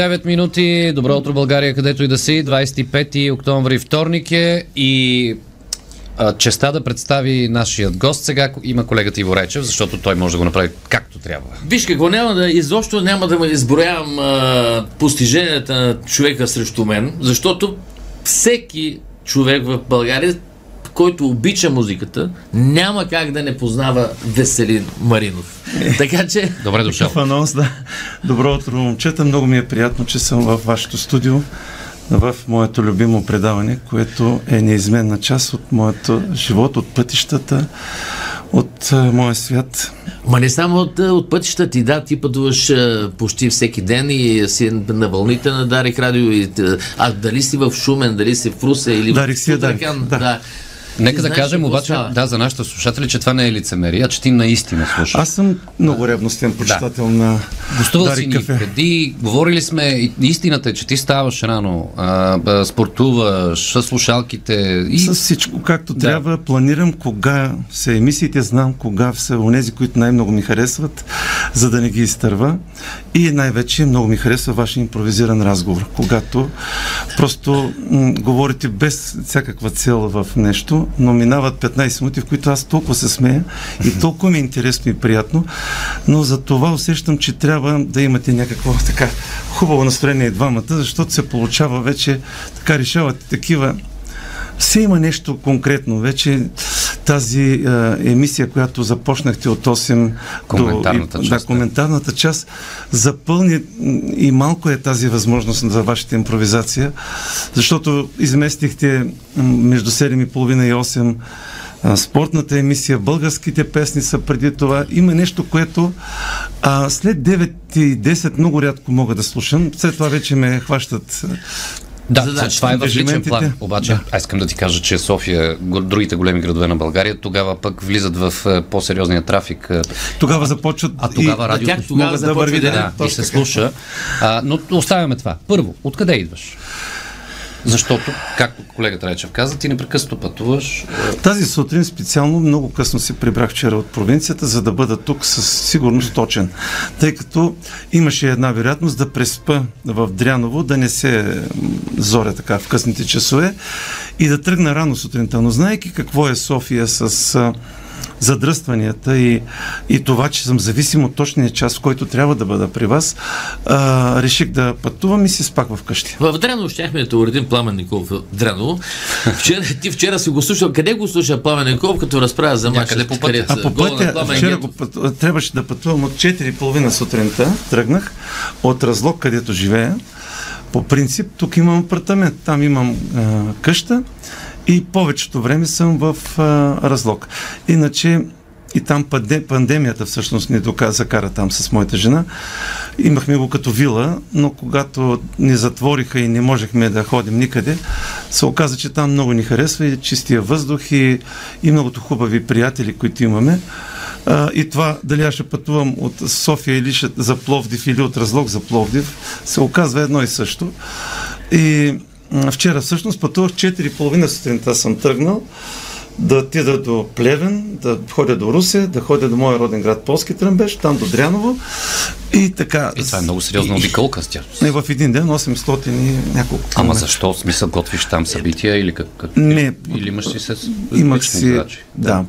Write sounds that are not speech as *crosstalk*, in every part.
9 и 9 минути. Добро утро, България, където и да си. 25 октомври, вторник е и а, честа да представи нашият гост. Сега има колегата Иво Речев, защото той може да го направи както трябва. Виж какво, няма да, изобщо няма да ме изброявам а, постиженията на човека срещу мен, защото всеки човек в България, който обича музиката, няма как да не познава Веселин Маринов. Така че, Добре дошъл. Такъв анонс, да. Добро утро, момчета. Много ми е приятно, че съм в вашето студио, в моето любимо предаване, което е неизменна част от моето живот, от пътищата, от а, моя свят. ма не само от, от пътища ти, да, ти пътуваш а, почти всеки ден и си на вълните на Дарик Радио. И, а дали си в Шумен, дали си в Русе или Дарик в е Тутракан, да. да. Нека да кажем обаче, става. да, за нашите слушатели, че това не е лицемерие, а че ти наистина слушаш. Аз съм много ревностен почитател на Гостувал Дарик си ни кафе. преди, говорили сме, истината е, че ти ставаш рано, а, а, спортуваш, с слушалките и... С всичко както Да. трябва, планирам кога са емисиите, знам кога са онези, които най-много ми харесват, за да не ги изтърва. И най-вече много ми харесва вашия импровизиран разговор, когато просто м- говорите без всякаква цел в нещо, но минават 15 минути, в които аз толкова се смея и толкова ми е интересно и приятно, но за това усещам, че трябва да имате някакво така хубаво настроение и двамата, защото се получава вече, така решавате такива все има нещо конкретно. Вече тази а, емисия, която започнахте от 8 Коментарната до... и- част, Да, коментарната част запълни и малко е тази възможност за вашата импровизация, защото изместихте между 7.30 и 8 а, спортната емисия, българските песни са преди това. Има нещо, което а, след 9 и 10 много рядко мога да слушам. След това вече ме хващат Да, задачите, това е в личен план. Обаче, Да. аз искам да ти кажа, че София, другите големи градове на България, тогава пък влизат в е, по-сериозния трафик. е, Тогава започват А тогава и, радиото тях тогава да върви да- да, Да, и се слуша. А, но оставяме това. Първо, откъде идваш? Защото, както колегата Речев каза, ти непрекъснато пътуваш. Тази сутрин специално много късно се прибрах вчера от провинцията, за да бъда тук със сигурност точен. Тъй като имаше една вероятност да преспа в Дряново, да не се зоря така в късните часове и да тръгна рано сутринта. Но знаеки какво е София с задръстванията и, и това, че съм зависим от точния час, в който трябва да бъда при вас, а, реших да пътувам и си спах вкъщи. В Дряново щяхме да те уредим Пламен Николов в Дряново. Вчера, ти вчера си го слушал. Къде го слуша Пламен Николов, като разправя за мача? Някъде по пътя. А по пътя, вчера го път, трябваше да пътувам от 4.30 сутринта, тръгнах от Разлог, където живея. По принцип, тук имам апартамент, там имам а, къща и повечето време съм в а, Разлог. Иначе и там панде, пандемията всъщност ни доказа, закара там с моята жена. Имахме го като вила, но когато ни затвориха и не можехме да ходим никъде, се оказа, че там много ни харесва и чистия въздух и, и многото хубави приятели, които имаме. А, и това, дали аз ще пътувам от София или ще, за Пловдив или от Разлог за Пловдив, се оказва едно и също. И вчера всъщност пътувах 4.30 сутринта съм тръгнал да отида до Плевен, да ходя до Русе, да ходя до моя роден град Полски Тръмбеш, там до Дряново и така. И това е много сериозна обиколка с тях. Не, в един ден 800 и няколко. Ама километра. защо? Смисъл готвиш там събития или как? как Не, или имаш си с Имах си, задачи? да,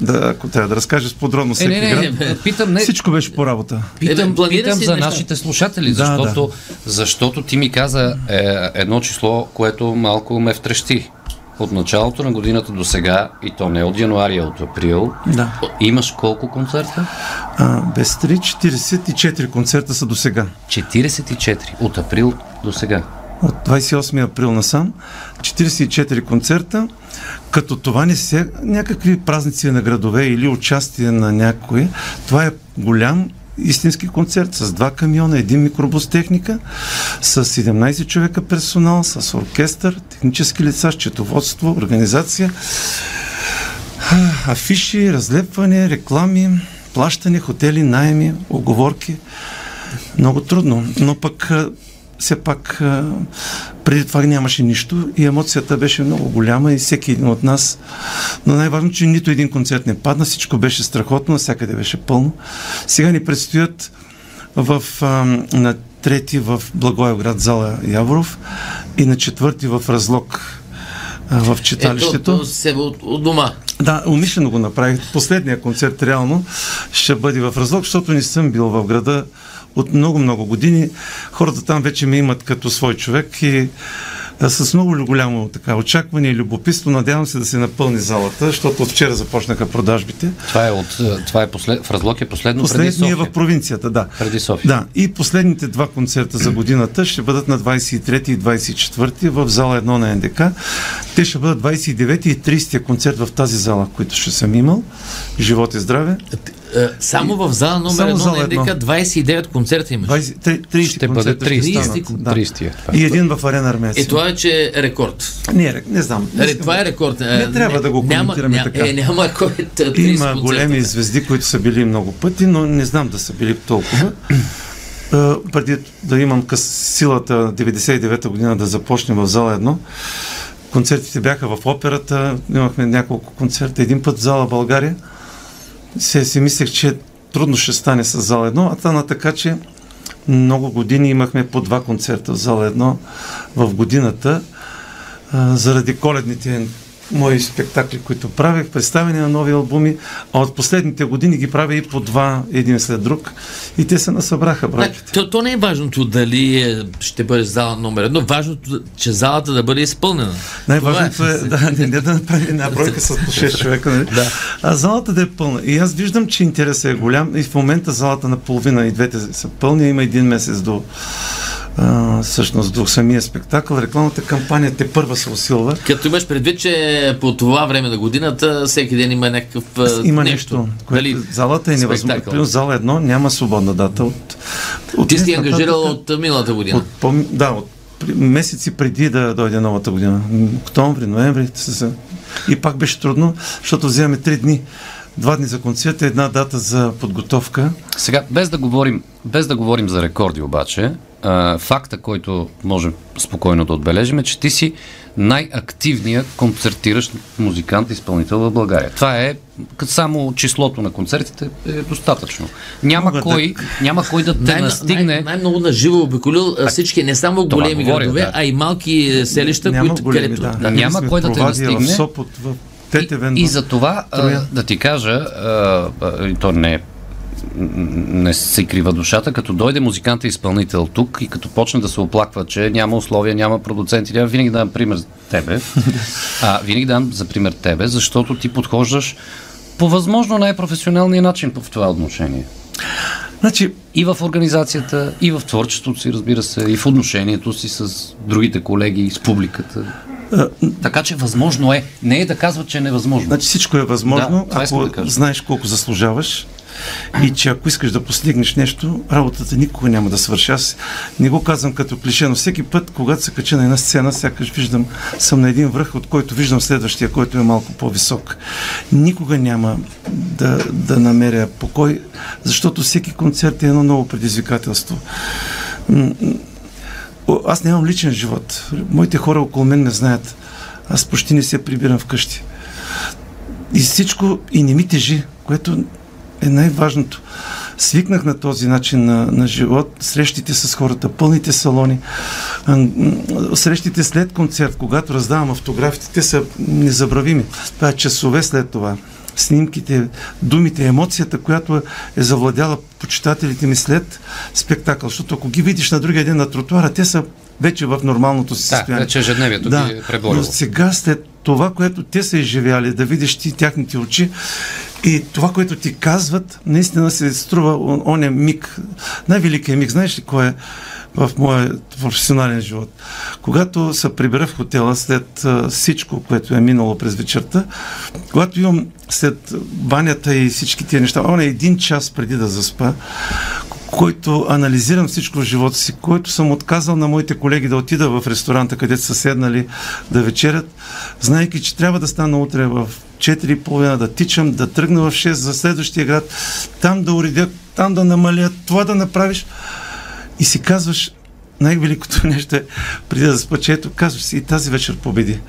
да, ако трябва да разкажеш подробно Е, всеки не, не, град. не, питам, не, Всичко беше по работа. Питам, Е, питам за неща. нашите слушатели, Да, защото, защото ти ми каза е, едно число, което малко ме втрещи. От началото на годината до сега, и то не от януари, а от април, Да. имаш колко концерта? А, без 3, 44 концерта са до сега. 44. От април до сега. От 28 април насам 44 концерта, като това не са някакви празници на градове или участие на някой. Това е голям истински концерт с два камиона, един микробус техника, с 17 човека персонал, с оркестър, технически лица, счетоводство, организация, афиши, разлепване, реклами, плащане, хотели, найеми, оговорки. Много трудно, но пък все пак преди това нямаше нищо и емоцията беше много голяма и всеки един от нас. Но най-важно, че нито един концерт не падна, всичко беше страхотно, навсякъде беше пълно. Сега ни предстоят в, а, на трети в Благоевград зала Яворов и на четвърти в Разлог а, в Ето, читалището. то се от, от дома. Да, умишлено го направих. Последния концерт реално ще бъде в Разлог, защото не съм бил в града от много-много години. Хората там вече ме имат като свой човек и а, с много голямо така, очакване и любопитство. Надявам се да се напълни залата, защото от вчера започнаха продажбите. Това е, от, е, това е послед, в Разлог е последно преди Последният е София. в провинцията, да. Преди София. Да, и последните два концерта за годината ще бъдат на 23 и 24 в зала 1 на НДК. Те ще бъдат 29 и 30 концерт в тази зала, които ще съм имал. Живот и здраве. Е, Само в зала номер едно на. НДК 29 концерта имаш. 20, три- 30 Ще бъде концерта 30. станат, 30 да. 30 е. И един в арена Армеец. Е, това вече е рекорд. Не, не знам. Не Е, това е рекорд. Не трябва да го коментираме няма, така. Е, няма кой е 30 Има големи звезди, които са били много пъти, но не знам да са били толкова. А, преди да имам къс, силата 99-та година да започнем в зала едно, концертите бяха в операта, имахме няколко концерта, един път в зала България. Се си мислех, че трудно ще стане с зала едно, а стана така, че много години имахме по два концерта в зала едно в годината заради коледните мои спектакли, които правех, представяне на нови албуми, а от последните години ги правя и по два, един след друг. И те се насъбраха, братите. то, то не е важното дали е, ще бъде зала номер едно, важното, че залата да бъде изпълнена. Най-важното Това е, да, не, не да направи една бройка с по 6 човека, нали? Да. а залата да е пълна. И аз виждам, че интересът е голям и в момента залата наполовина и двете са пълни, има един месец до а, всъщност до самия спектакъл. Рекламната кампания те първа се усилва. Като имаш предвид, че по това време на годината всеки ден има някакъв Има нещо, което Дали залата е невъзможно. зала едно няма свободна дата от, от Ти си ангажирал от миналата година. От, по, да, от месеци преди да дойде новата година. Октомври, ноември. И пак беше трудно, защото вземаме три дни. Два дни за концерт, една дата за подготовка. Сега, без да говорим, без да говорим за рекорди обаче, а, факта, който можем спокойно да отбележим е, че ти си най-активният концертиращ музикант, изпълнител в България. Това е само числото на концертите е достатъчно. Няма Мога да- кой, няма кой да те Най- настигне. Най- най-много на живо обиколил всички, не само това големи говоря, градове, да. а и малки е, селища, Няма които, големи, където... да. Да, няма кой да те настигне. В Сопот, в Тетевен. И, и за това, а, да ти кажа, а, а, то не е не се крива душата, като дойде музиканта изпълнител тук и като почне да се оплаква, че няма условия, няма продуценти, няма винаги дам пример за тебе. *laughs* а, винаги дам за пример тебе, защото ти подхождаш по възможно най-професионалния начин в това отношение. Значи, И в организацията, и в творчеството си, разбира се, и в отношението си с другите колеги, с публиката. Така че възможно е. Не е да казва, че е невъзможно. Значи всичко е възможно, Да, ако да знаеш колко заслужаваш и че ако искаш да постигнеш нещо, работата никога няма да свърши. Аз не го казвам като клише, но всеки път, когато се кача на една сцена, сякаш виждам, съм на един връх, от който виждам следващия, който е малко по-висок. Никога няма да, да намеря покой, защото всеки концерт е едно ново предизвикателство. Аз нямам личен живот. Моите хора около мен не знаят. Аз почти не се прибирам вкъщи. И всичко и не ми тежи, което е най-важното. Свикнах на този начин на, на живот, срещите с хората, пълните салони, срещите след концерт, когато раздавам автографите, те са незабравими. Това е часове след това. Снимките, думите, емоцията, която е завладяла почитателите ми след спектакъл. Защото ако ги видиш на другия ден на тротуара, те са вече в нормалното си Да, състояние. вече ежедневието ги е преборило. но сега след това, което те са изживяли, да видиш ти тяхните очи и това, което ти казват, наистина се струва он- оня миг. Най-великият миг, знаеш ли кой е в моя професионален живот? Когато се прибера в хотела след всичко, което е минало през вечерта, когато имам след банята и всички тия неща, он е един час преди да заспа, който анализирам всичко в живота си, който съм отказал на моите колеги да отида в ресторанта, където са седнали да вечерят, знайки, че трябва да стана утре в 4.30, да тичам, да тръгна в 6 за следващия град, там да уредя, там да намаля, това да направиш. И си казваш, най-великото *laughs* нещо е, преди да заспа, ето, казваш си, и тази вечер победи.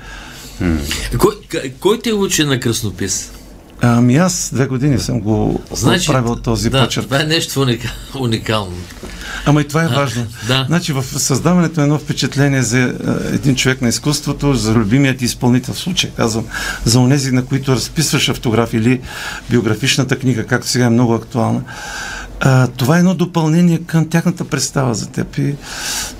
Кой, к- кой те учи на кръснопис? Ами аз две години съм го Значи, правил този да, почерк. това е нещо уника, уникално. Ама и това е важно. да. Значи в създаването на едно впечатление за един човек на изкуството, за любимият изпълнител, в случай казвам, за онези, на които разписваш автограф или биографичната книга, както сега е много актуална, а, това е едно допълнение към тяхната представа за теб. И,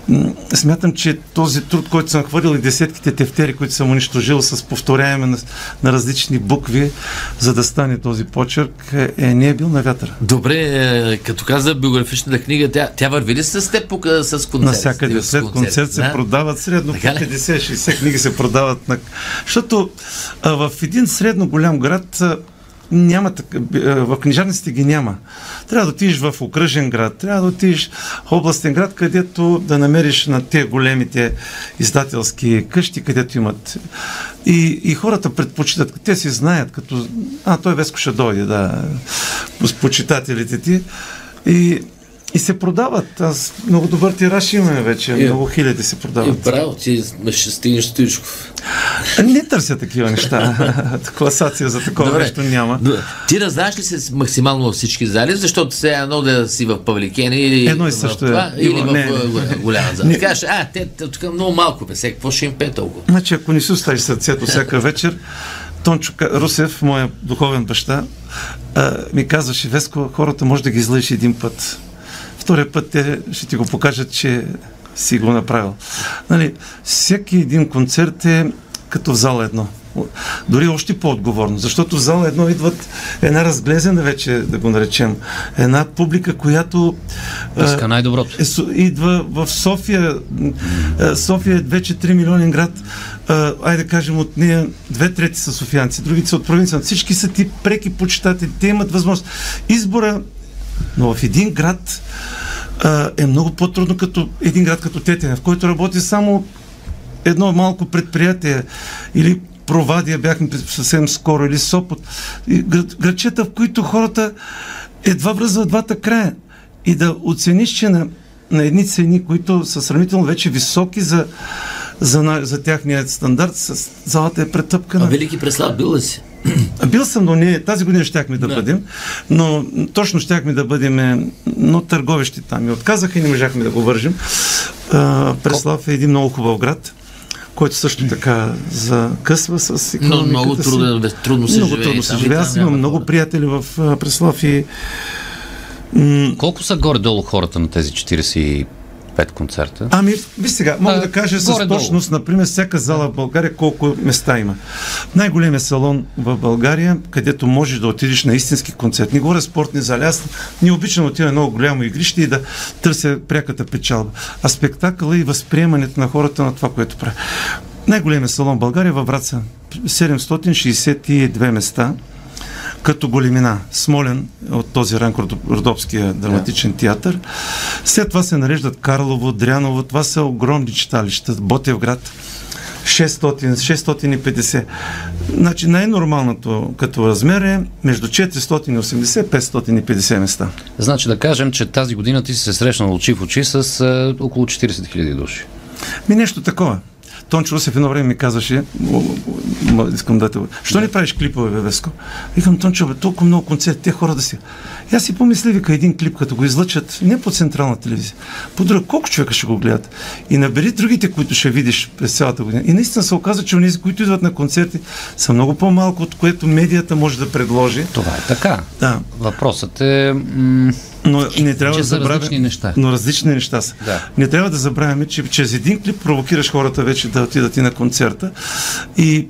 м, смятам, че този труд, който съм хвърлил и десетките тефтери, които съм унищожил с повторяеме на, на различни букви, за да стане този почерк, е, е, не е бил на вятъра. Добре, е, като каза биографичната книга, тя, тя върви ли с теб по, с концерт? Навсякъде. С След концерт се да? продават средно Така ли? 50-60 книги се продават. На... Защото а, в един средно голям град а, няма така, в книжарниците ги няма. Трябва да отидеш в окръжен град, трябва да отидеш в областен град, където да намериш на те големите издателски къщи, където имат. И, и хората предпочитат, те си знаят, като а, той Веско ще дойде, да, с почитателите ти. И и се продават. Аз много добър тираж имаме вече. Е, много хиляди се И продават. браво, ти ще стигнеш Стоичков. Не търся такива неща. *laughs* Класация за такова нещо няма. Добре. Ти раздаваш ли се максимално във всички зали, защото сега едно да си в Павликени или Едно и в също е. това, или Иво, в не, голя- голяма зала. *laughs* Не. Кажеш, а, те, тук много малко бе, сега какво ще им пе толкова? Значи, ако не си оставиш сърцето всяка *laughs* вечер, Тончо Русев, моя духовен баща, ми казваше, Веско, хората може да ги излъжеш един път. Втория път те ще ти го покажат, че си го направил. Нали, всеки един концерт е като в зала едно. Дори още по-отговорно, защото в зала едно идват една разглезена вече, да го наречем, една публика, която Иска най-доброто. е, идва в София. София е вече 3 милионен град. Айде да кажем, от нея две трети са софиянци, другите са от провинция. Всички са ти преки почитатели. Те имат възможност. Избора, но в един град а, е много по-трудно като един град като Тетене, в който работи само едно малко предприятие или Провадия бяхме съвсем скоро или Сопот. И град, градчета, в които хората едва връзват двата края. И да оцениш, че на, на едни цени, които са сравнително вече високи за, за, на- за тяхния стандарт, с, залата е А претъпкана. Велики Преслав бил ли си? *clears throat* Бил съм, но не, тази година щяхме да, Да. бъдем, но точно щяхме да бъдем, но търговещи там. И отказаха и не можахме да го вържим. А, Преслав е един много хубав град, който също така закъсва с Но икономиката много си. трудно, бе, трудно се много живее. трудно се живее. Аз имам много приятели в Преслав и Колко са горе-долу хората на тези 45 концерта? Ами, виж сега, мога А, да кажа с точност, например, всяка зала в България колко места има. Най-големият салон в България, където можеш да отидеш на истински концерт. Не говоря спортни зали. Аз не обичам да отида на много голямо игрище и да търся пряката печалба. А спектакъла и възприемането на хората на това, което прави. Най-големият салон в България е във Враца. 762 места като големина. Смолен от този ранг Родо- Родопския драматичен театър. След това се нареждат Карлово, Дряново. Това са огромни читалища. Ботевград. 600, 650. Значи най-нормалното като размер е между 480 550 места. Значи да кажем, че тази година ти си се срещнал очи в очи с а, около 40 000 души. Ми нещо такова. Тончо Русев едно време ми казваше, искам да те... Що не правиш клипове, бе, Веско? Викам, Тончо, бе, толкова много концерти, те хора да си... И аз си помисля, вика, един клип, като го излъчат, не по централна телевизия, по друга, колко човека ще го гледат? И набери другите, които ще видиш през цялата година. И наистина се оказа, че онези, които идват на концерти, са много по-малко, от което медията може да предложи. Това е така. Да, Въпросът е... М- но не трябва Че да забравяме... различни неща. Но различни неща са. Да. Не трябва да забравяме, че чрез един клип провокираш хората вече да отидат и на концерта и,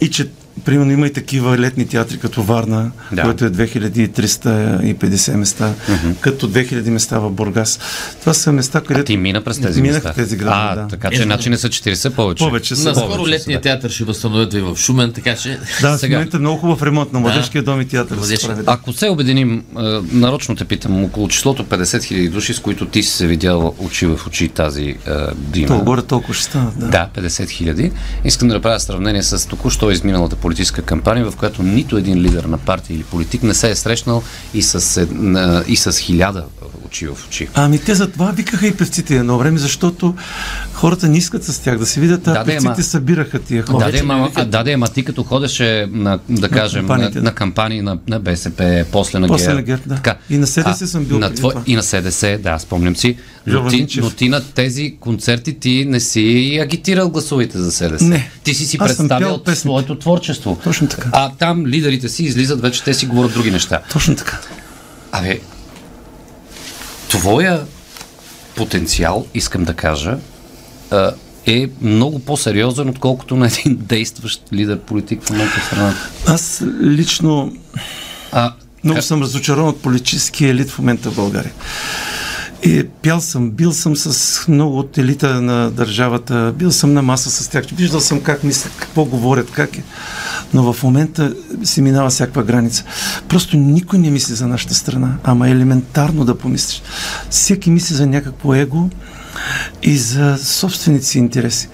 и че Примерно има и такива летни театри, като Варна, Да. да. което е 2350 места, mm-hmm. като 2000 места в Бургас. Това са места, а където ти мина през тези Минах места. тези градове, а, да. така че значи не са 40 повече. повече са. Наскоро повече летния са, да. театър ще възстановят и в Шумен, така че... Да, в Сега. момента е много хубав ремонт на Младежкия дом и театър. да Младежки. да. Ако се обединим, а, нарочно те питам, около числото 50 000 души, с които ти си се видял очи в очи тази а, година. То, горе толкова ще станат. Да. Да, 50 хиляди. Искам да направя сравнение с току-що изминалата политическа кампания, в която нито един лидер на партия или политик не се е срещнал и с, една, и с хиляда очи в очи. Ами те за това викаха и певците едно време, защото хората не искат с тях да се видят, а Да, певците ама- събираха тия хора. Да, да, викат. да, да, ама ти като ходеше на, да кажем, на, кампаниите, на, да. кампании на, на БСП, после на После на ГЕРБ, да. И на СДС съм бил на това. И на СДС, да, спомням си. Но ти, но ти на тези концерти ти не си агитирал гласовите за СДС. Не. Ти си си Аз представил своето творчество. Точно така. А там лидерите си излизат, вече те си говорят други неща. Точно така. Абе, твоя потенциал, искам да кажа, е много по-сериозен, отколкото на един *laughs* действащ лидер политик в момента в страната. Аз лично А, много как- съм разочарован от политическия елит в момента в България. И пял съм, бил съм с много от елита на държавата, бил съм на маса с тях, виждал съм как мислят, какво говорят, как е. Но в момента се минава всякаква граница. Просто никой не мисли за нашата страна, ама елементарно да помислиш. Всеки мисли за някакво его и за собствените си интереси.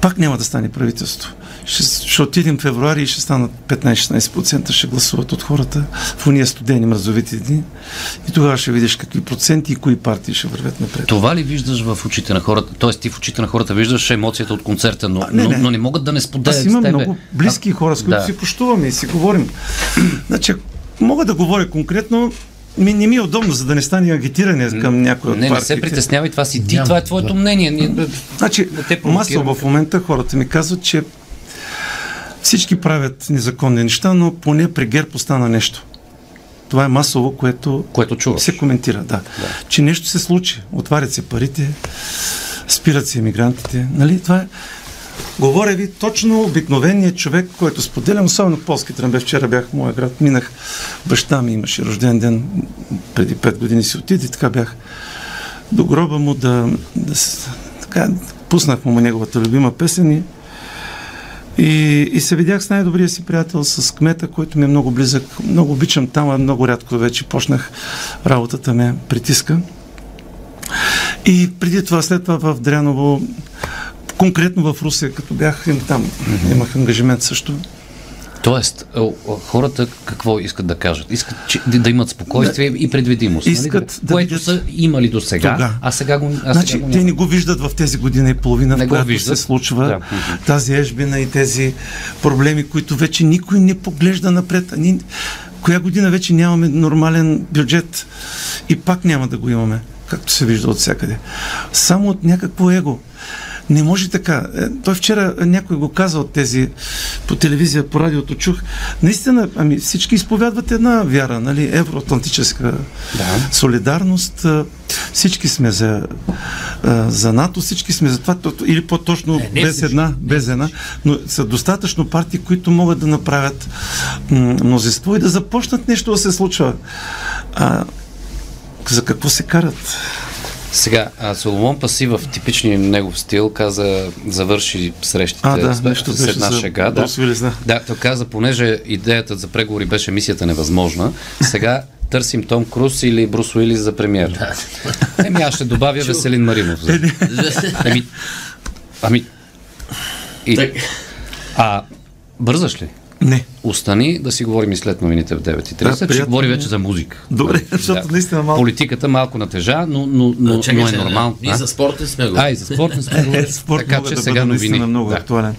Пак няма да стане правителство. Ще, ще отидем в февруари и ще станат 15-16% ще гласуват от хората в уния студени мразовити дни. И тогава ще видиш какви проценти и кои партии ще вървят напред. Това ли виждаш в очите на хората? Тоест ти в очите на хората виждаш емоцията от концерта, но, не, но, не. но не могат да не споделят Аз с имам тебе. много близки хора, с които да. си пощуваме и си говорим. значи, мога да говоря конкретно, ми не ми е удобно, за да не стане агитиране към някой от Не, не партиите. се притеснявай, това си ти, това е твоето мнение. Ние, Значи, Да те масово в момента хората ми казват, че всички правят незаконни неща, но поне при ГЕРБ остана нещо. Това е масово, което което чуваш. се коментира, да. да. Че нещо се случи. Отварят се парите, спират се емигрантите. Нали? Това е... Говоря ви точно обикновеният човек, който споделям, особено полски тръмбе. Вчера бях в моя град, минах, баща ми имаше рожден ден, преди 5 години си отиде, така бях до гроба му да, да така, пуснах му неговата любима песен и, и, и се видях с най-добрия си приятел, с кмета, който ми е много близък. Много обичам там, а много рядко вече почнах работата ме притиска. И преди това, след това в Дряново, конкретно в Русия, като бях им там, имах ангажимент също. Тоест, о, хората какво искат да кажат? Искат че, да да имат спокойствие и предвидимост. Искат нали? да Което видят са имали до сега, а сега го, а Значи, сега го те не го виждат в тези година и половина, Не в която се случва Да. да. тази ежбина и тези проблеми, които вече никой не поглежда напред. Ние, коя година вече нямаме нормален бюджет и пак няма да го имаме, както се вижда от всякъде. Само от някакво его. Не може така. Е, Той вчера някой го каза от тези по телевизия, по радиото чух. Наистина, ами всички изповядват една вяра, нали, евроатлантическа Да. солидарност. А, Всички сме за, за НАТО, всички сме за това, то- или по-точно Не, не без всички. една, без една, но са достатъчно партии, които могат да направят мнозинство и да започнат нещо да се случва. А, за какво се карат? Сега, а Соломон Паси в типичния негов стил каза, завърши срещите А, да, с, нещо с една за шега. Да. Да. да, той каза, понеже идеята за преговори беше мисията невъзможна, сега търсим Том Круз или Брус Уилис за премиер. Еми, аз ще добавя Веселин Маринов. За... Еми, ами, и, Так, а, бързаш ли? Не. Остани да си говорим и след новините в 9.30. Да, ще говори вече за музика. Добре, защото наистина малко- Политиката малко натежа, но, но, но, чакай, но е нормално. А? за спорта сме го. А, и за спорт не сме. *laughs* Спорт така че да сега новини. много да. актуален.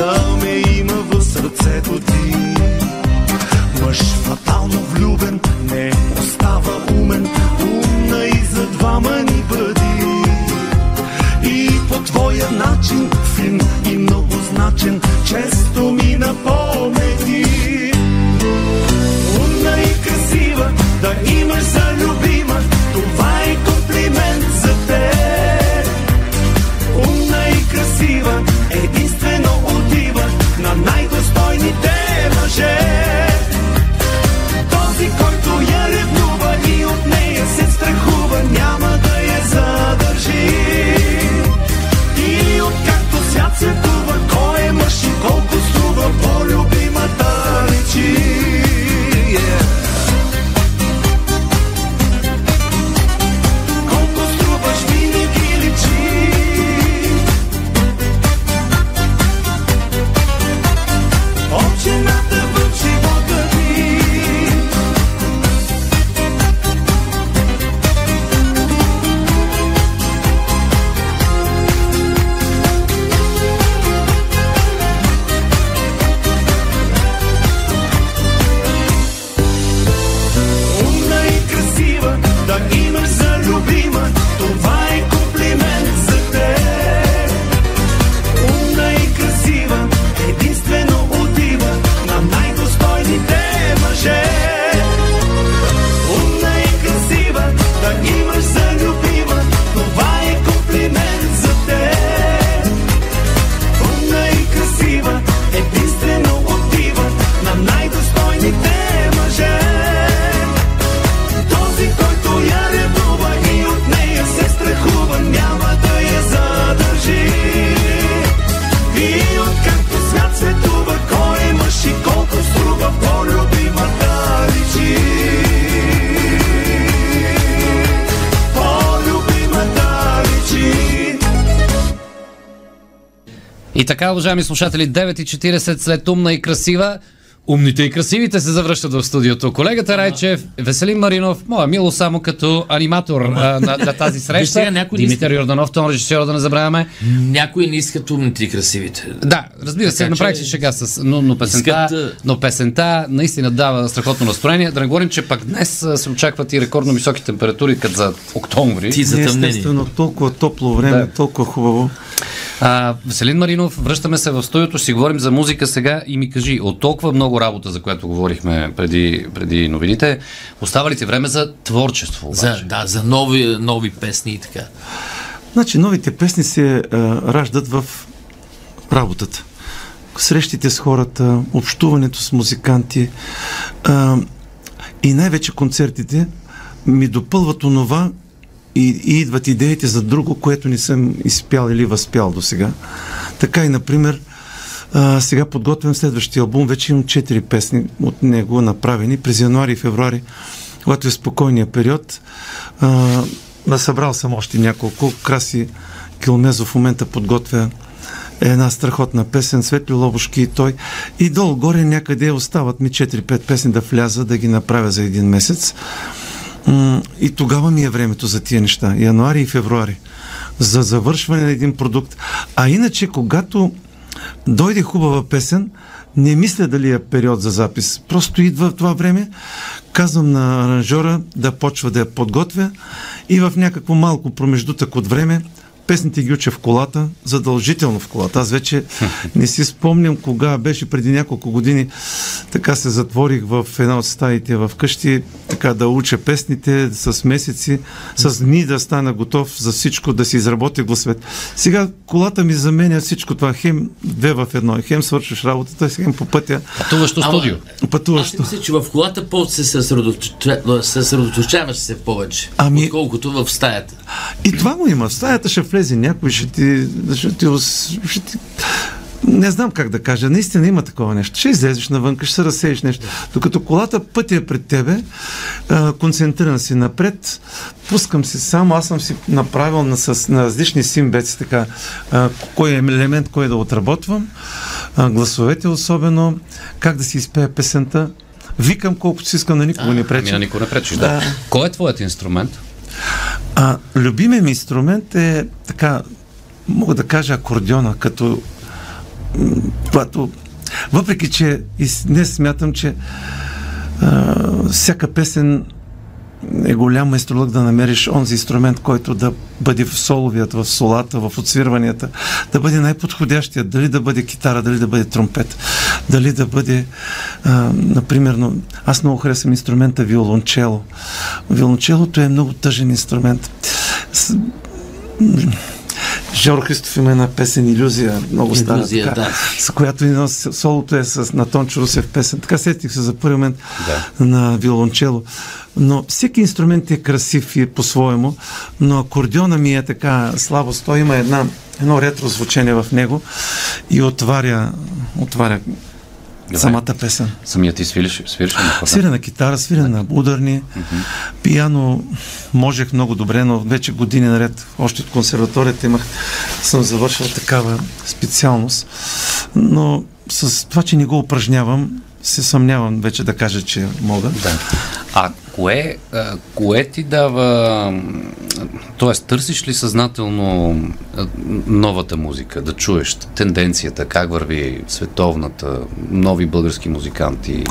да ме има в сърцето ти. Мъж фатално влюбен, не остава умен, умна и за двама ни бъди. И по твоя начин, фин и многозначен, чест така, уважаеми слушатели, 9.40 след умна и красива. Умните и красивите се завръщат в студиото. Колегата Райчев, Веселин Маринов, моя мило само като аниматор а, на, на тази среща. сега, някой Димитър Йорданов, тон режисьора, да не забравяме. Някои не искат умните и красивите. Да, разбира се, направих си шега с... Но, но, песента, Искат, но песента наистина дава страхотно настроение. Да не говорим, че пак днес се очакват и рекордно високи температури, като за октомври. Ти затъмнени. Естествено, толкова топло време, Да. толкова хубаво. А, Веселин Маринов, връщаме се в студиото, си говорим за музика сега и ми кажи, от толкова много работа, за която говорихме преди, преди новините, остава ли ти време за творчество? Обаче? За, да, за нови, нови песни и така. Значи, новите песни се а, раждат в работата. Срещите с хората, общуването с музиканти а, и най-вече концертите ми допълват онова и, и идват идеите за друго, което не съм изпял или възпял до сега. Така и, например, а, сега подготвям следващия албум. Вече имам 4 песни от него направени през януари и февруари, когато е спокойния период. А, насъбрал съм още няколко. Краси Килмезов в момента подготвя една страхотна песен, Светли Лобушки и той. И долу-горе някъде остават ми 4-5 песни да вляза, да ги направя за един месец. И тогава ми е времето за тия неща. Януари и февруари. За завършване на един продукт. А иначе, когато дойде хубава песен, не мисля дали е период за запис. Просто идва в това време, казвам на аранжора да почва да я подготвя. И в някакво малко промеждутък от време песните ги уча в колата, задължително в колата. Аз вече не си спомням кога беше преди няколко години. Така се затворих в една от стаите в къщи, така да уча песните с месеци, с дни да стана готов за всичко, да си изработя гласовете. Сега колата ми заменя всичко това. Хем две в едно. Хем свършваш работата, хем по пътя Пътуващо студио. Аз си мисля, че в колата по се съсредоточа- съсредоточаваш се повече, Ами- отколкото в стаята. И това го има. В стаята ще влезе някой, ще ти... Ще ти, ще ти не знам как да кажа. Наистина има такова нещо. Ще излезеш навън, ще се разсееш нещо. Докато колата пътя е пред тебе, а, концентриран си напред, пускам си само, аз съм си направил на, с, на различни симбеци, така, а, кой е елемент, кой да отработвам, а, гласовете особено, как да си изпея песента. Викам колкото си искам, на никого не Ами преча. на никой не пречиш, да. Кой е твоят инструмент? А, любимият ми инструмент е така, мога да кажа акордеона, като когато въпреки, че и днес смятам, че а, всяка песен е голям майсторлък да намериш онзи инструмент, който да бъде в соловият, в солата, в отсвирванията, да бъде най-подходящият, дали да бъде китара, дали да бъде тромпет, дали да бъде, а, например, аз много харесвам инструмента виолончело. Виолончелото е много тъжен инструмент. Жоро Христов има една песен Иллюзия, много стара, Иллюзия, така, да. с която едно солото е с, на Тончо Русев песен. Така сетих се за първи момент Да. на виолончело. Но всеки инструмент е красив и по-своему, но акордеона ми е така слабост. Той има една, едно ретро звучение в него и отваря, отваря самата песен. Самият ти свириш, свириш ли на хода? Свиря на китара, свиря на ударни. Пияно можех много добре, но вече години наред, още от консерваторията имах, съм завършил такава специалност. Но с това, че не го упражнявам, се съмнявам вече да кажа, че мога. Да. А кое, а, кое ти дава... т.е. търсиш ли съзнателно новата музика, да чуеш тенденцията, как върви световната, нови български музиканти?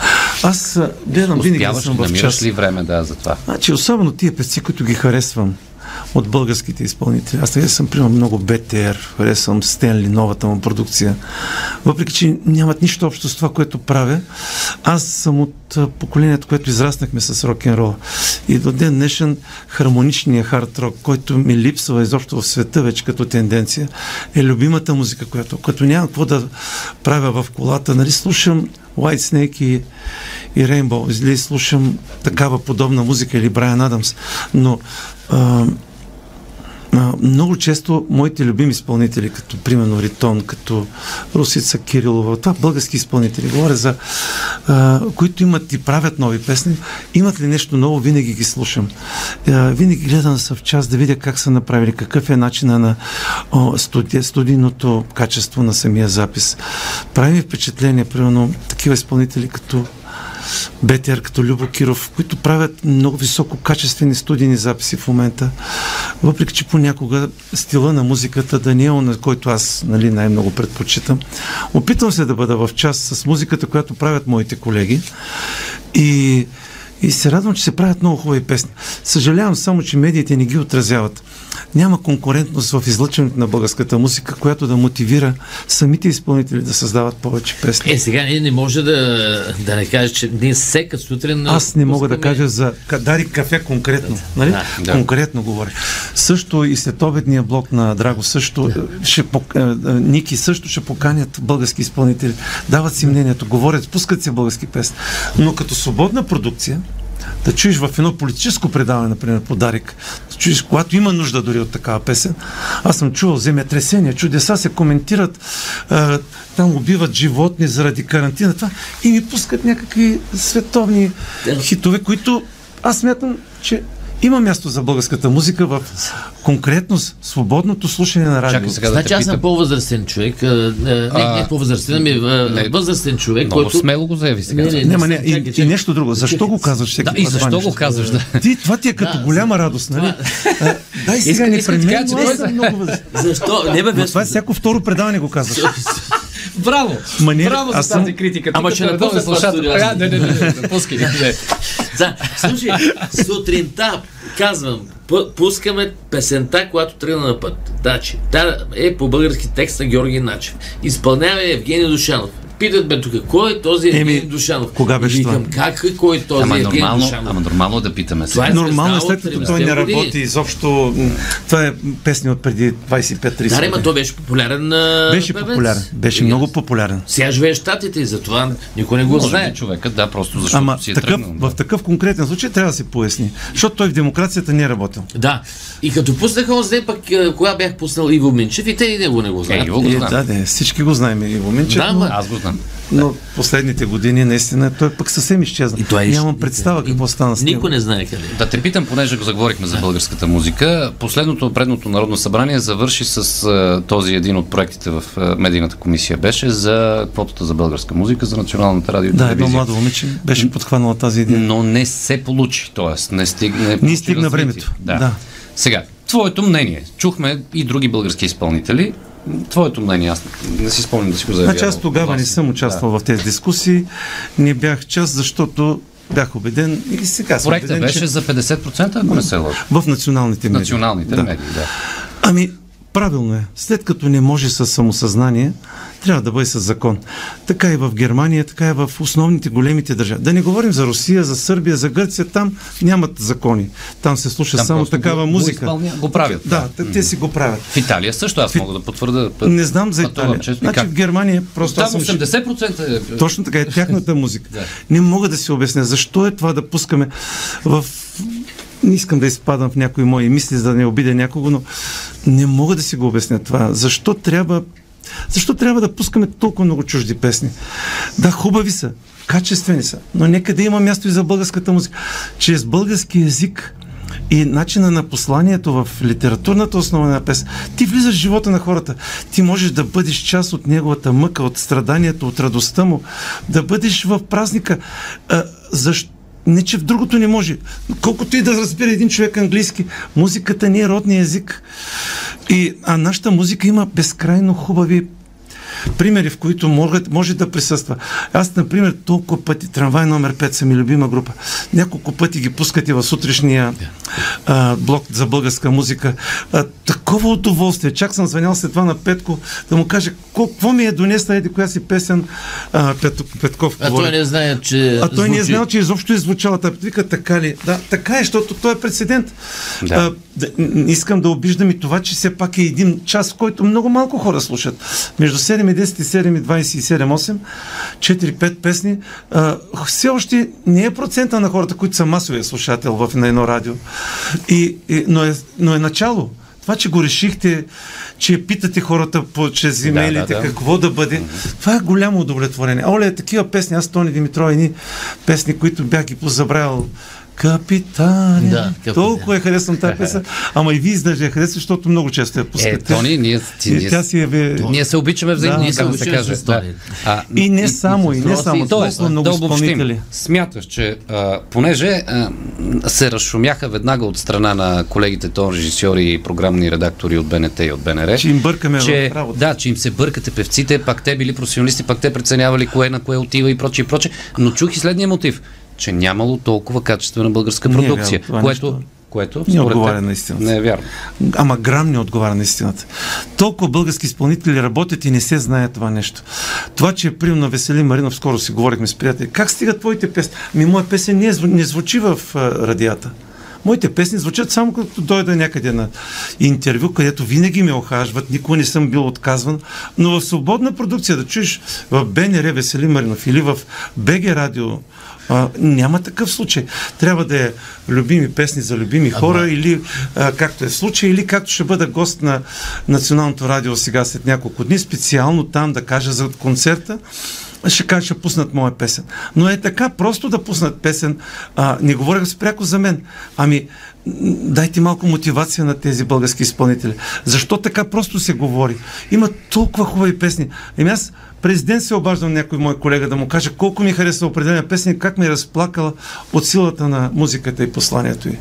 Аз гледам винаги да съм в час. ли време да, за това? Значи, особено тия песци, които ги харесвам от българските изпълнители. Аз съм приемал много БТР, харесвам Стенли, новата му продукция. Въпреки, че нямат нищо общо с това, което правя, аз съм от поколението, което израснахме с рок-н-рол. И до ден днешен хармоничният хард рок, който ми липсва изобщо в света вече като тенденция, е любимата музика, която, като няма какво да правя в колата, нали, слушам White Snake и, и Rainbow, или слушам такава подобна музика или Брайан Адамс, но много често моите любими изпълнители, като примерно Ритон, като Русица Кирилова, това български изпълнители, говоря за а, които имат и правят нови песни, имат ли нещо ново, винаги ги слушам. А, винаги гледам в час да видя как са направили, какъв е начина на о, студи, студийното качество на самия запис. Прави ми впечатление, примерно, такива изпълнители като БТР като Любо Киров, които правят много високо качествени студийни записи в момента, въпреки че понякога стила на музиката да на който аз нали, най-много предпочитам. Опитвам се да бъда в част с музиката, която правят моите колеги и и се радвам, че се правят много хубави песни. Съжалявам само, че медиите не ги отразяват. Няма конкурентност в излъчването на българската музика, която да мотивира самите изпълнители да създават повече песни. Е, сега ние не може да, да не кажа, че ние всека сутрин... Аз не мога да кажа за Дари кафе конкретно. Нали? Да. Конкретно говоря. Също и след обедния блок на Драго също ще, пок- е, е, Ники също ще поканят български изпълнители. Дават си мнението, говорят, пускат се български песни. Но като свободна продукция, да чуеш в едно политическо предаване, например, по Дарик, да чуеш, когато има нужда дори от такава песен. Аз съм чувал земетресения, чудеса се коментират, а, там убиват животни заради карантина, това, и ми пускат някакви световни хитове, които аз смятам, че има място за българската музика в конкретно свободното слушане на радио. Чакай сега да Значи аз съм по-възрастен човек. а, а, Не, не по-възрастен, ами не. възрастен човек, Много който... смело го заяви сега. Не, не, Няма, не, и, чакай, и нещо друго. Защо го казваш всеки Да, и това защо го казваш? Да. Ти, това ти е като Да, голяма радост, нали? А, Дай сега не при мен, аз съм много възрастен. Защо? Не бе, това е всяко второ предаване го казваш. *laughs* Браво! Ма не, Браво за съм- тази критика. Ама ще като редовен напусна това слушател. студио, аз- А, Не, не, не, не, пускай. Не. Да, слушай, сутринта казвам, пускаме песента, която тръгна на път. Значи, та е по български текст на Георги Начев. Изпълнява Евгений Душанов. Питат ме тук, кой е този Еми, Евгений Душанов? кога беше това? как е, кой е този Ама Евгений нормално, Душанов? ама нормално да питаме Това е Нормално е след като той не 30-те години. работи изобщо. Това е песни от преди 25-30 Да, ама години. той беше популярен а, Беше певец. популярен. Беше Сега- много популярен. Сега живее в Штатите и затова никой не го Може знае. човека, да, просто защото Ама си е такъв, тръгнал. да. в такъв конкретен случай трябва да се поясни. Защото той в демокрацията не е работил. Да. И като пуснаха ден, пък кога бях пуснал Иво Минчев и те и него не го знаят. Е, го Е, знам. да, да, всички го знаем Иво Минчев, Да, но, Аз го знам. Но последните години наистина той пък съвсем изчезна. И той е- Нямам представа какво стана с него. Никой не знае къде. е. Да те питам, понеже го заговорихме за българската музика. Последното предното Народно събрание завърши с а, този един от проектите в а, медийната комисия. Беше за квотата за българска музика, за националната радио и Да, едно младо момиче беше подхванала тази идея. Но не се получи, т.е. не стигне. Не стигна времето. Да. Да. Сега, твоето мнение. Чухме и други български изпълнители. Твоето мнение, аз не си спомням да си го заявявам. Значи аз тогава не съм участвал в тези дискусии. Не бях част, защото бях убеден и сега съм Проектът убеден, беше че за 50%, ако не се лъжа. в националните медии. Националните да. медии, да. Ами, правилно е. След като не може със самосъзнание, трябва да бъде с закон. Така и в Германия, така и в основните големите държави. Да не говорим за Русия, за Сърбия, за Гърция, там нямат закони. Там се слуша Там само такава го- музика. Го, изпълня, го правят. Да, да, те си го правят. В Италия също аз мога да потвърда. Не знам за Италия. често. И Значи как? в Германия просто Там съм 80% е... Точно така е тяхната музика. *laughs* Да. Не мога да си обясня защо е това да пускаме в не искам да изпадам в някои мои мисли, за да не обидя някого, но не мога да си го обясня това. Защо трябва защо трябва да пускаме толкова много чужди песни? Да, хубави са, качествени са, но нека да има място и за българската музика. Чрез български язик и начина на посланието в литературната основа на песен. Ти влизаш в живота на хората. Ти можеш да бъдеш част от неговата мъка, от страданието, от радостта му, да бъдеш в празника. А, защо? Не, че в другото не може. Колкото и да разбира един човек английски, музиката не е родния език. И, а нашата музика има безкрайно хубави примери, в които могат, може да присъства. Аз, например, толкова пъти, трамвай номер 5 са ми любима група. Няколко пъти ги пускате в сутрешния а, блок за българска музика. А, такова удоволствие. Чак съм звънял след това на Петко да му каже «Ко- какво ми е донесла еди коя си песен а, Пет, Петков. А говори. той не знае, че. А той не е звучи. знал, че изобщо е звучала. Та вика така ли? Да, така е, защото той е прецедент. Да. А, да, искам да обиждам и това, че все пак е един час, в който много малко хора слушат. Между 7 и 10 и 7 и 27, 8, 4-5 песни. А, все още не е процента на хората, които са масовия слушател в, на едно радио. И, и, но, е, но е начало. Това че го решихте, че питате хората по, чрез имейлите да, да. какво да бъде, това е голямо удовлетворение. Оле, такива песни, аз Тони Димитров, едни песни, които бях ги позабравил. Капитане. Да, капитан. Толкова я харесвам тази песен. Ама и вие даже я харесвате, защото много често я Е, пускате. Тони, ние, ти, И ние, тя си е... бе- ние се обичаме взаимно, Да, се да се каже. Да. А, И не само, и не само. Тоест, Толкова много да изпълнители. Смяташ, че а, понеже а, се разшумяха веднага от страна на колегите тон режисьори и програмни редактори от БНТ и от БНР, Че им бъркаме че, работа. да, че им се бъркате певците, пак те били професионалисти, пак те преценявали кое на кое отива и прочее, и прочее. Но чух и следния мотив, че нямало толкова качествена българска Не е продукция, вярно, това което, нещо което не отговаря теб на истината. Не е вярно. Ама грам не отговаря на истината. Толкова български изпълнители работят и не се знае това нещо. Това, че е прием на Веселин Маринов, скоро си говорихме с приятели. Как стигат твоите песни? Ми, моя песен не, е, не звучи в а, радията. Моите песни звучат само като дойда някъде на интервю, където винаги ме охажват, никога не съм бил отказван, но в свободна продукция да чуеш в БНР Веселин Маринов или в БГ Радио а, няма такъв случай. Трябва да е любими песни за любими хора или а, както е в случай, или както ще бъда гост на Националното радио сега след няколко дни, специално там да кажа за концерта, ще кажа, ще пуснат моя песен. Но е така, просто да пуснат песен, а, не говоря спряко за мен. Ами, дайте малко мотивация на тези български изпълнители. Защо така просто се говори? Има толкова хубави песни. Еми аз през ден се обаждам някой мой колега да му каже колко ми харесва определена песен и как ме е разплакала от силата на музиката и посланието й.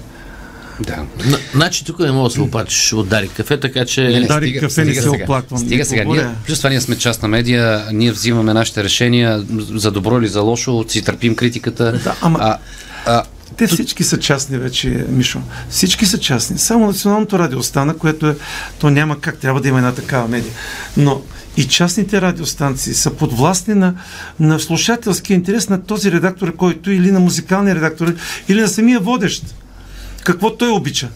Да. Н- Значи тук не мога да се опачиш от Дарик кафе, така че... Не, не, Дарик стига- кафе не се оплаквам. Стига сега. Ние, плюс това ние сме частна медия, ние взимаме нашите решения за добро или за лошо, си търпим критиката. Да, ама- а, а, Те всички са частни вече, Мишо. Всички са частни. Само Националното радио остана, което е, то няма как, трябва да има една такава медия. Но и частните радиостанции са подвластни на, на слушателския интерес на този редактор, който или на музикалния редактор, или на самия водещ. Какво той обича.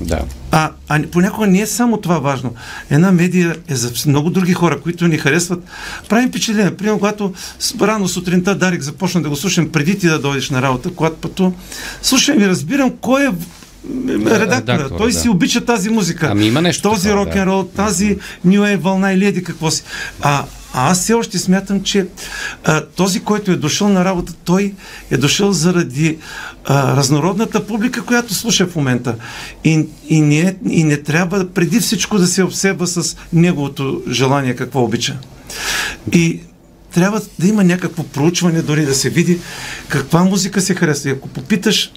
да. А, а понякога не е само това важно. Една медия е за много други хора, които ни харесват. Правим впечатление. Примерно, когато рано сутринта Дарик започна да го слушам преди ти да дойдеш на работа, когато пътувам, слушам и разбирам кой е редактора. Той да. си обича тази музика. Ами има нещо Този такова, рок-н-рол, тази New Wave вълна или еди какво си. А, а аз все още смятам, че а, този, който е дошъл на работа, той е дошъл заради а, разнородната публика, която слуша в момента. И, и, не, и не трябва преди всичко да се обсебва с неговото желание какво обича. И трябва да има някакво проучване, дори да се види каква музика се харесва. И ако попиташ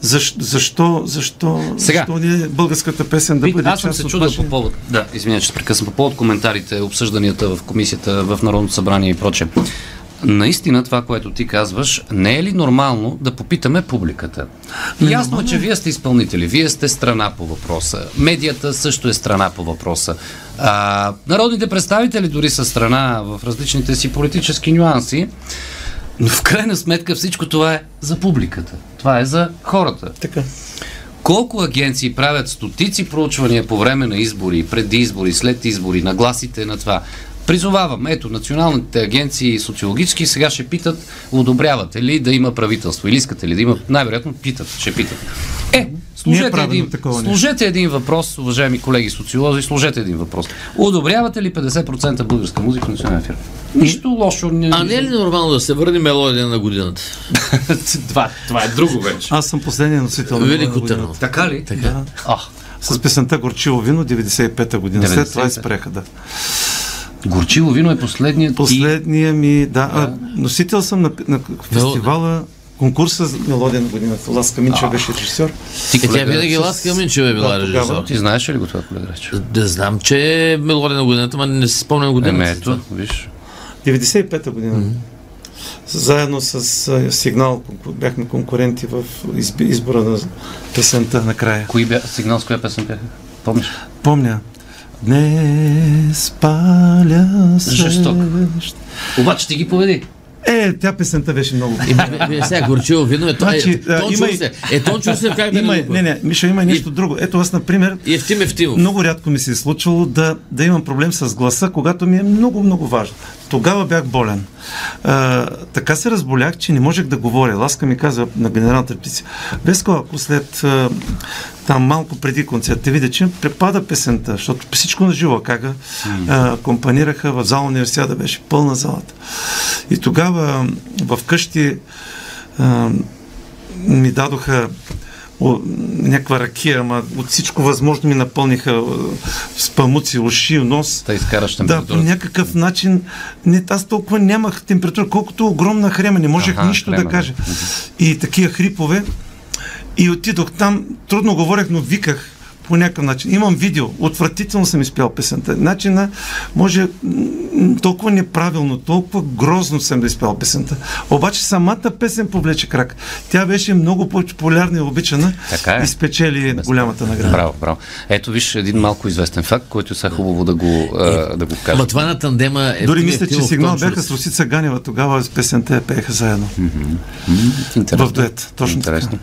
защо, защо, защо, Сега. защо не е българската песен да Вик, бъде аз съм се чудил по повод. Да, извиня, че прекъсвам. По повод коментарите, обсъжданията в комисията, в Народното събрание и прочее. Наистина това, което ти казваш, не е ли нормално да попитаме публиката? Ясно е, че вие сте изпълнители, вие сте страна по въпроса. Медията също е страна по въпроса. А, народните представители дори са страна в различните си политически нюанси. Но в крайна сметка всичко това е за публиката. Това е за хората. Така. Колко агенции правят стотици проучвания по време на избори, преди избори, след избори, на гласите на това? Призовавам, ето, националните агенции социологически сега ще питат, одобрявате ли да има правителство или искате ли да има, най-вероятно питат, ще питат. Е, служете, правилно един, такова нещо. служете един въпрос, уважаеми колеги социолози, служете един въпрос. Одобрявате ли 50% българска музика в национален ефир? Нищо лошо. Не, А не е ли нормално да се върне мелодия на годината? *laughs* това, това е друго вече. Аз съм последния носител на Велико. Търново. Така ли? Така. А, С песента Горчиво вино 95-та година. След това 95-та. изпреха, да. горчиво вино е последният Последния ми, да, а, носител съм на, на фестивала конкурса за мелодия на годината. Ласка Минчева беше режисьор. Ти, Е, тя винаги с- Ласка Минчева е била Да, тогава. режисьор. Ти знаеш ли го това, колега? Да знам, че е мелодия на годината, но не си спомням годината. Еме, ето, виж. 95-та година. Заедно с а, сигнал бяхме конкуренти в изби- избора на песента накрая. Кои бя... сигнал с коя песен бяха? Помниш? Помня. Днес паля Жесток. свещ. Обаче ти ги поведи. Е, тя песента беше много. И, бе, бе, сега горчиво вино е, Значи, е, има и- се. Е, Тончо се как да Има, не не, не, Миша, има и нещо друго. Ето аз, например, И Евтим Евтимов. много рядко ми се е случвало да, да имам проблем с гласа, когато ми е много, много важно. Тогава бях болен. А, така се разболях, че не можех да говоря. Ласка ми каза на генералната репетиция. Веско, ако след а, там малко преди концерт те видя, че препада песента, защото всичко на живо как компанираха в зала университета, беше пълна залата. И тогава в къщи а, ми дадоха някаква ракия, ама от всичко възможно ми напълниха с памуци, уши, нос. Да изкараш Да, по някакъв начин. Не, аз толкова нямах температура, колкото огромна хрема. Не можех Аха, нищо да хрема, кажа. И такива хрипове. И отидох там, трудно говорех, но виках по някакъв начин. Имам видео, отвратително съм изпял песента. Начина може толкова неправилно, толкова грозно съм да изпял песента. Обаче самата песен повлече крак. Тя беше много по-популярна и обичана Така е. и спечели голямата награда. Браво, браво. Ето виж един малко известен факт, който сега хубаво да го, а, да го кажа. Ама това на тандема е... Дори е мисля, че сигнал Тончев. бяха с Русица Ганева тогава с песента я пееха заедно. Интересно. В дует, точно Интересно.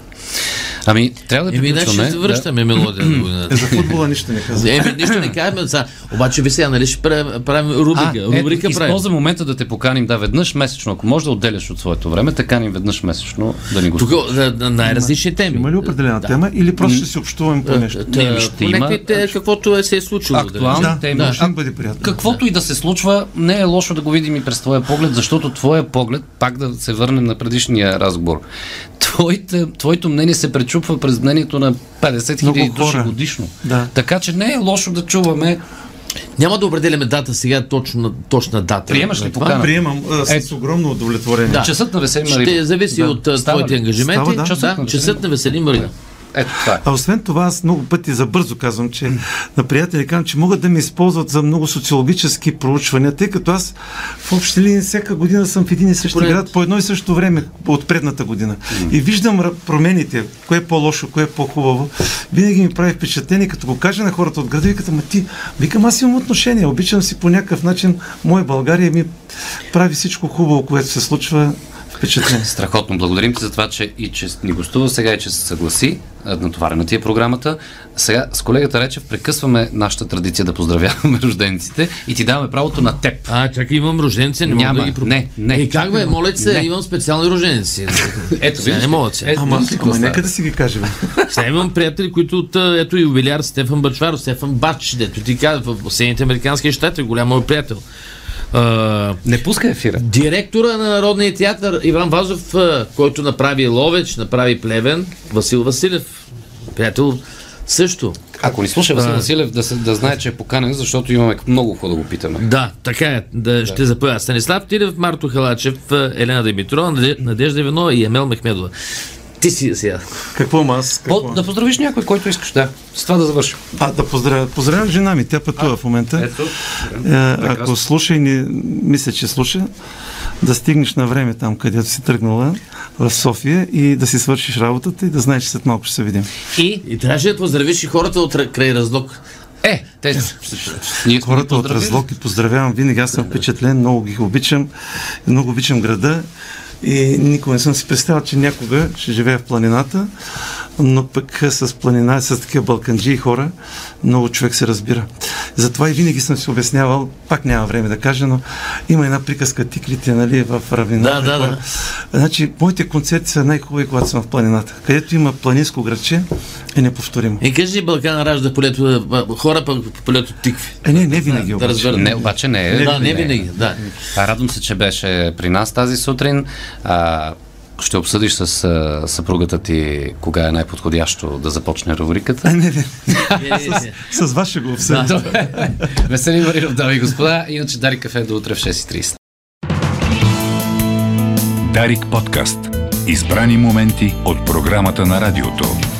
Ами, трябва да Еми, значи приключваме. ще връщаме мелодия на Е, *clears throat* годината. за футбола нищо не каза. Еми, нищо не сега. Обаче ви сега, нали ще правим, правим рубрика. А, рубрика правим. използвам момента да те поканим, да, веднъж месечно. Ако може да отделяш от своето време, те каним веднъж месечно да ни го Тук на най-различни теми. Има ли определена Да. тема или просто ще си общуваме по нещо? Не, ще има- каквото е се е случило. Актуални Да, теми. да, ще бъде приятно. Каквото и да се случва, не е лошо да го видим и през твоя поглед, защото твоя поглед, пак да се върнем на предишния разговор, твоите, твоето мнение се пречупва през мнението на 50 хиляди души годишно. Да. Така че не е лошо да чуваме. Няма да определяме дата сега, точно, точна дата. Приемаш ли това. покана? Приемам а, с Ето. огромно удовлетворение. Да. Часът на Весели Марина. Ще зависи Да. от Става твоите ли? ангажименти. Става, да. Часът да, на часът на Весели Марина. Ето това е. А освен това, аз много пъти за бързо казвам, че на приятели казвам, че могат да ме използват за много социологически проучвания, тъй като аз в общи линии всяка година съм в един и същи Поред. град по едно и също време от предната година. И виждам промените, кое е по-лошо, кое е по-хубаво. Винаги ми прави впечатление, като го кажа на хората от града, викат, ама ти, викам, аз имам отношение, обичам си по някакъв начин, моя България ми прави всичко хубаво, което се случва впечатление. Страхотно. Благодарим ти за това, че и че ни гостува сега и че се съгласи. а, Натоварена ти е програмата. Сега с колегата Речев прекъсваме нашата традиция да поздравяваме *laughs* рождениците и ти даваме правото на теб. А, чакай, имам рожденици, не Няма. мога да ги пропусна. Не, не. И как бе, моля се, Не. имам специални рожденици. *laughs* Ето, Сега не мога сега. Е, Ама, ама нека да си ги кажем. Сега имам приятели, които от а, ето юбиляр Стефан Бачваров, Стефан Бач, дето ти каза в Съединените Американски щати, голям мой приятел. А, Не пускай ефира. Директора на Народния театър Иван Вазов, който направи Ловеч, направи Плевен, Васил Василев, приятел също. Ако ни слуша Васил. Василев, да, се, да знае, че е поканен, защото имаме много какво да го питаме. Да, така е. Да, ще заповяда. Станислав Тилев, Марто Халачев, Елена Димитрова, Наде- Надежда Иванова и Емел Мехмедова. Ти си сега. Какво аз? По, Какво? да поздравиш някой, който искаш. Да. С това да завършим. А, да поздравя. Поздравям жена ми, тя пътува в момента. Ето. Е, ако слуша и не, мисля, че слуша, да стигнеш на време там, където си тръгнала в София и да си свършиш работата и да знаеш, че след малко ще се видим. И И трябваше да поздравиш и хората от Ра- край Разлог. е, те ние сме Хората от. Разлог и поздравявам винаги. Аз съм впечатлен, много ги обичам, много обичам града и никога не съм си представил, че някога ще живея в планината, но пък с планина, с такива балканджи и хора, много човек се разбира. Затова и винаги съм си обяснявал, пак няма време да кажа, но има една приказка тиклите, нали, в равнината. Да, да, да. Значи, моите концерти са най-хубави, когато съм в планината. Където има планинско градче, е неповторимо. И кажи Балкан ражда полето, хора пък по полето тикви. Е, не, не винаги Да, обаче. да разбера. Не, обаче не е. да, не винаги. Да. Радвам се, че беше при нас тази сутрин. А, ще обсъдиш с а, съпругата ти кога е най-подходящо да започне рубриката. *laughs* Не, не. Е. С вас ще го обсъдим. Весели Маринов, дами и господа. Иначе Дари кафе до утре в 6.30. Дарик подкаст. Избрани моменти от програмата на радиото.